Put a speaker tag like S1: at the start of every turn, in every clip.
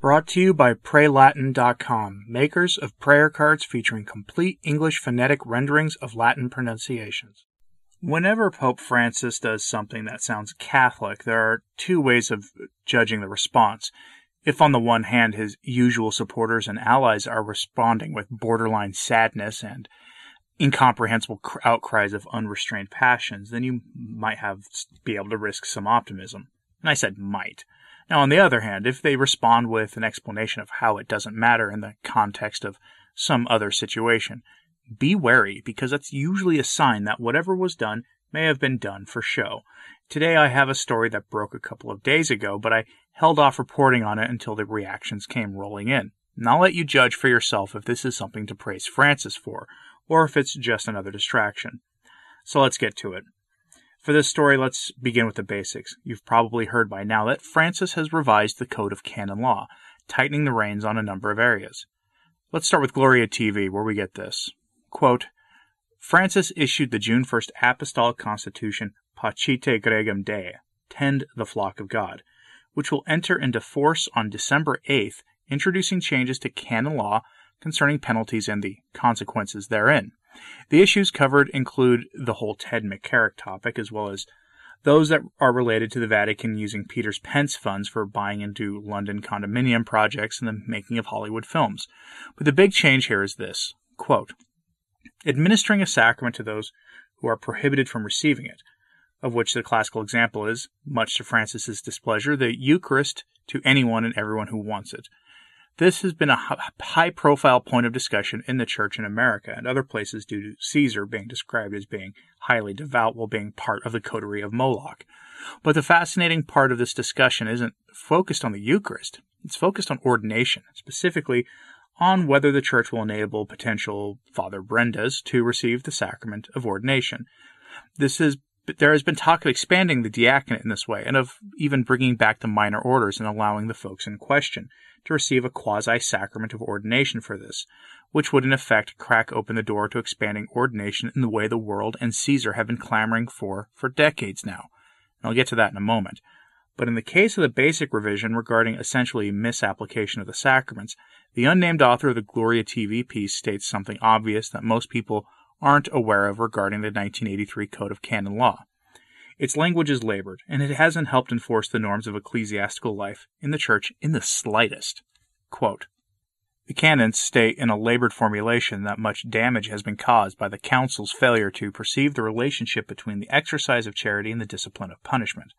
S1: Brought to you by PrayLatin.com, makers of prayer cards featuring complete English phonetic renderings of Latin pronunciations. Whenever Pope Francis does something that sounds Catholic, there are two ways of judging the response. If, on the one hand, his usual supporters and allies are responding with borderline sadness and incomprehensible outcries of unrestrained passions, then you might have be able to risk some optimism. And I said might. Now, on the other hand, if they respond with an explanation of how it doesn't matter in the context of some other situation, be wary because that's usually a sign that whatever was done may have been done for show. Today I have a story that broke a couple of days ago, but I held off reporting on it until the reactions came rolling in. And I'll let you judge for yourself if this is something to praise Francis for, or if it's just another distraction. So let's get to it. For this story, let's begin with the basics. You've probably heard by now that Francis has revised the Code of Canon Law, tightening the reins on a number of areas. Let's start with Gloria TV, where we get this. Quote, Francis issued the June 1st Apostolic Constitution Pascite Gregem Dei, Tend the Flock of God, which will enter into force on December 8th, introducing changes to canon law concerning penalties and the consequences therein. The issues covered include the whole Ted McCarrick topic, as well as those that are related to the Vatican using Peter's Pence funds for buying into London condominium projects and the making of Hollywood films. But the big change here is this quote, administering a sacrament to those who are prohibited from receiving it, of which the classical example is, much to Francis's displeasure, the Eucharist to anyone and everyone who wants it. This has been a high profile point of discussion in the church in America and other places due to Caesar being described as being highly devout while being part of the coterie of Moloch. But the fascinating part of this discussion isn't focused on the Eucharist, it's focused on ordination, specifically on whether the church will enable potential Father Brendas to receive the sacrament of ordination. This is there has been talk of expanding the diaconate in this way and of even bringing back the minor orders and allowing the folks in question to receive a quasi sacrament of ordination for this, which would in effect crack open the door to expanding ordination in the way the world and Caesar have been clamoring for for decades now. And I'll get to that in a moment. But in the case of the basic revision regarding essentially misapplication of the sacraments, the unnamed author of the Gloria TV piece states something obvious that most people aren't aware of regarding the 1983 Code of Canon Law. Its language is labored, and it hasn't helped enforce the norms of ecclesiastical life in the Church in the slightest. Quote, the canons state in a labored formulation that much damage has been caused by the Council's failure to perceive the relationship between the exercise of charity and the discipline of punishment.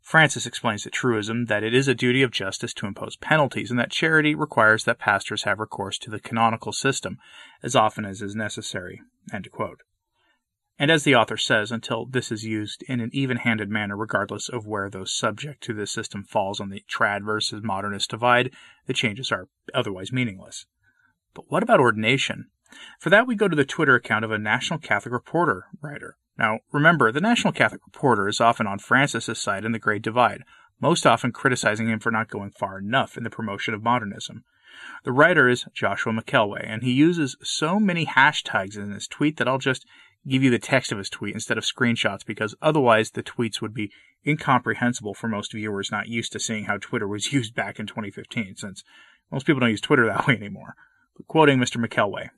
S1: Francis explains to truism that it is a duty of justice to impose penalties and that charity requires that pastors have recourse to the canonical system as often as is necessary. And as the author says, until this is used in an even handed manner, regardless of where those subject to this system falls on the trad versus modernist divide, the changes are otherwise meaningless. But what about ordination? For that, we go to the Twitter account of a National Catholic Reporter writer. Now, remember, the National Catholic Reporter is often on Francis's side in the Great Divide, most often criticizing him for not going far enough in the promotion of modernism. The writer is Joshua McElwee, and he uses so many hashtags in his tweet that I'll just give you the text of his tweet instead of screenshots because otherwise the tweets would be incomprehensible for most viewers not used to seeing how Twitter was used back in 2015, since most people don't use Twitter that way anymore. But quoting Mr. McElwee.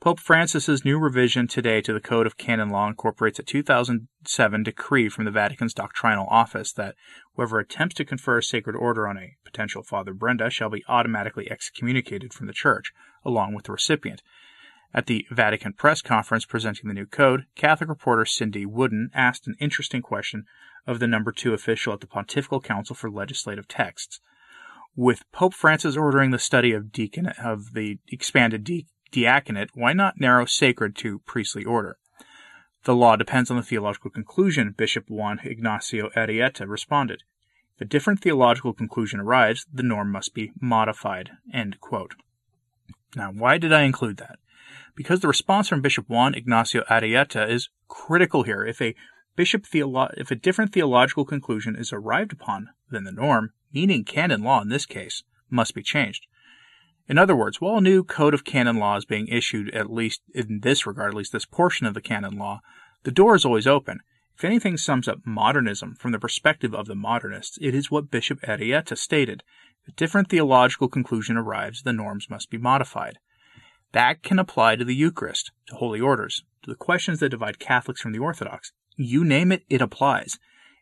S1: Pope Francis's new revision today to the Code of Canon Law incorporates a 2007 decree from the Vatican's doctrinal office that whoever attempts to confer a sacred order on a potential Father Brenda shall be automatically excommunicated from the Church, along with the recipient. At the Vatican press conference presenting the new code, Catholic reporter Cindy Wooden asked an interesting question of the number two official at the Pontifical Council for Legislative Texts. With Pope Francis ordering the study of deacon of the expanded de- diaconate, why not narrow sacred to priestly order? The law depends on the theological conclusion, Bishop Juan Ignacio Arrieta responded. If a different theological conclusion arrives, the norm must be modified. Now, why did I include that? Because the response from Bishop Juan Ignacio Arrieta is critical here. If a bishop theolo- if a different theological conclusion is arrived upon, then the norm, meaning canon law in this case, must be changed. In other words, while a new code of canon law is being issued, at least in this regard, at least this portion of the canon law, the door is always open. If anything sums up modernism from the perspective of the modernists, it is what Bishop Arrieta stated. a different theological conclusion arrives, the norms must be modified. That can apply to the Eucharist, to holy orders, to the questions that divide Catholics from the Orthodox. You name it, it applies.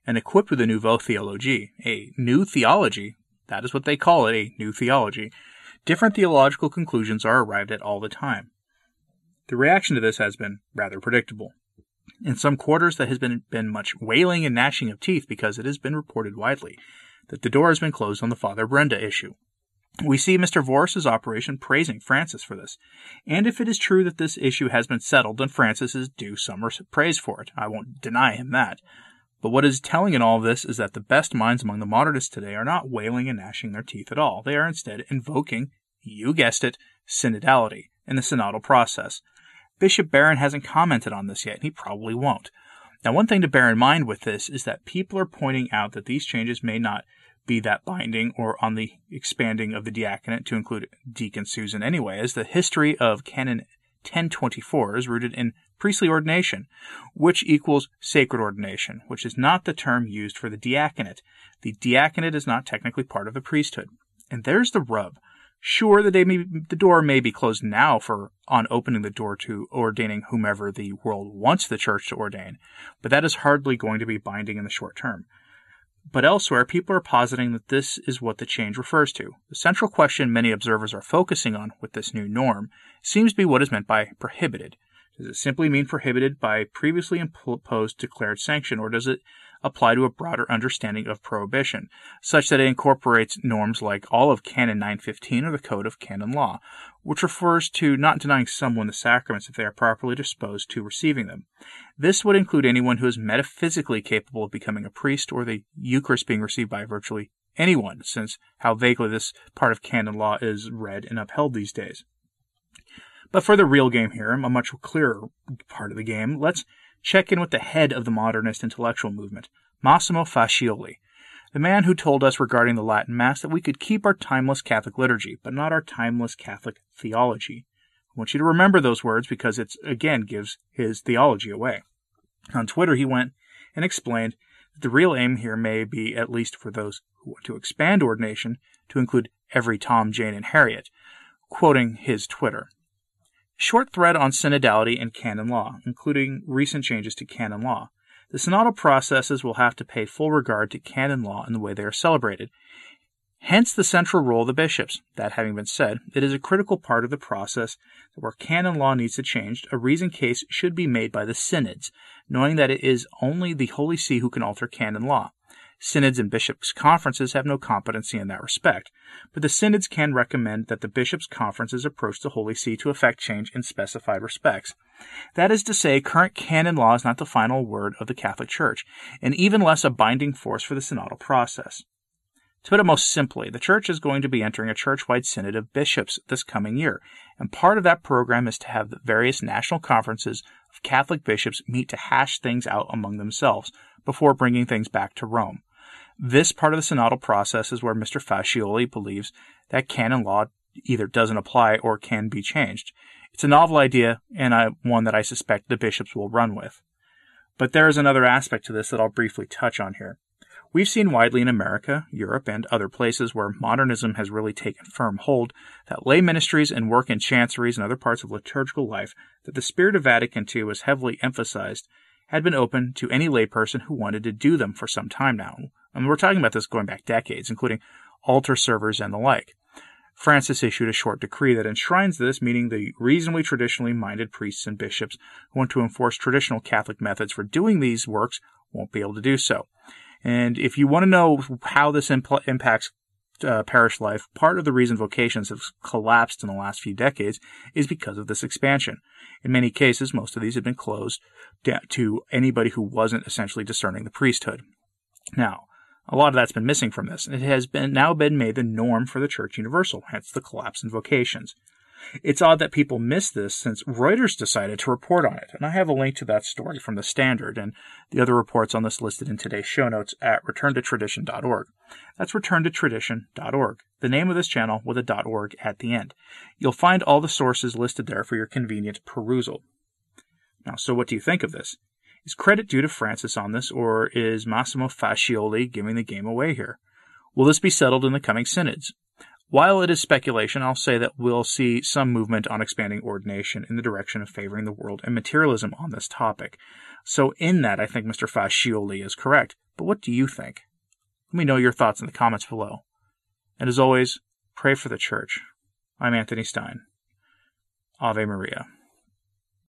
S1: And equipped with a nouveau theologie, a new theology, that is what they call it, a new theology, different theological conclusions are arrived at all the time. The reaction to this has been rather predictable. In some quarters, there has been, been much wailing and gnashing of teeth because it has been reported widely that the door has been closed on the Father Brenda issue. We see Mr. Voris's operation praising Francis for this. And if it is true that this issue has been settled, then Francis is due some praise for it. I won't deny him that. But what is telling in all of this is that the best minds among the modernists today are not wailing and gnashing their teeth at all. They are instead invoking, you guessed it, synodality in the synodal process. Bishop Barron hasn't commented on this yet, and he probably won't. Now, one thing to bear in mind with this is that people are pointing out that these changes may not be that binding or on the expanding of the diaconate to include Deacon Susan anyway, as the history of Canon 1024 is rooted in priestly ordination, which equals sacred ordination, which is not the term used for the diaconate. The diaconate is not technically part of the priesthood. And there's the rub. Sure, the, may, the door may be closed now for on opening the door to ordaining whomever the world wants the church to ordain, but that is hardly going to be binding in the short term. But elsewhere, people are positing that this is what the change refers to. The central question many observers are focusing on with this new norm seems to be what is meant by prohibited. Does it simply mean prohibited by previously imposed declared sanction, or does it apply to a broader understanding of prohibition, such that it incorporates norms like all of Canon 915 or the Code of Canon Law, which refers to not denying someone the sacraments if they are properly disposed to receiving them. This would include anyone who is metaphysically capable of becoming a priest or the Eucharist being received by virtually anyone, since how vaguely this part of canon law is read and upheld these days. But for the real game here, a much clearer part of the game, let's check in with the head of the modernist intellectual movement, Massimo Faggioli, the man who told us regarding the Latin Mass that we could keep our timeless Catholic liturgy, but not our timeless Catholic theology. I want you to remember those words because it again gives his theology away. On Twitter, he went and explained that the real aim here may be, at least for those who want to expand ordination, to include every Tom, Jane, and Harriet, quoting his Twitter. Short thread on synodality and canon law, including recent changes to canon law. The synodal processes will have to pay full regard to canon law in the way they are celebrated. Hence the central role of the bishops. That having been said, it is a critical part of the process that where canon law needs to change, a reason case should be made by the synods, knowing that it is only the Holy See who can alter canon law. Synods and bishops' conferences have no competency in that respect, but the synods can recommend that the bishops' conferences approach the Holy See to effect change in specified respects. That is to say, current canon law is not the final word of the Catholic Church, and even less a binding force for the synodal process. To put it most simply, the Church is going to be entering a church-wide synod of bishops this coming year, and part of that program is to have the various national conferences of Catholic bishops meet to hash things out among themselves before bringing things back to Rome. This part of the synodal process is where Mr. Faggioli believes that canon law either doesn't apply or can be changed. It's a novel idea and I, one that I suspect the bishops will run with. But there is another aspect to this that I'll briefly touch on here. We've seen widely in America, Europe, and other places where modernism has really taken firm hold that lay ministries and work in chanceries and other parts of liturgical life that the spirit of Vatican II was heavily emphasized had been open to any layperson who wanted to do them for some time now. And we're talking about this going back decades, including altar servers and the like. Francis issued a short decree that enshrines this, meaning the reasonably traditionally minded priests and bishops who want to enforce traditional Catholic methods for doing these works won't be able to do so. And if you want to know how this impl- impacts uh, parish life, part of the reason vocations have collapsed in the last few decades is because of this expansion. In many cases, most of these have been closed to anybody who wasn't essentially discerning the priesthood. Now, a lot of that's been missing from this, and it has been now been made the norm for the Church Universal, hence the collapse in vocations. It's odd that people miss this since Reuters decided to report on it, and I have a link to that story from the Standard and the other reports on this listed in today's show notes at returntotradition.org. That's returntotradition.org, the name of this channel with a .org at the end. You'll find all the sources listed there for your convenient perusal. Now, so what do you think of this? Is credit due to Francis on this, or is Massimo Faggioli giving the game away here? Will this be settled in the coming synods? While it is speculation, I'll say that we'll see some movement on expanding ordination in the direction of favoring the world and materialism on this topic. So, in that, I think Mr. Faggioli is correct. But what do you think? Let me know your thoughts in the comments below. And as always, pray for the church. I'm Anthony Stine. Ave Maria.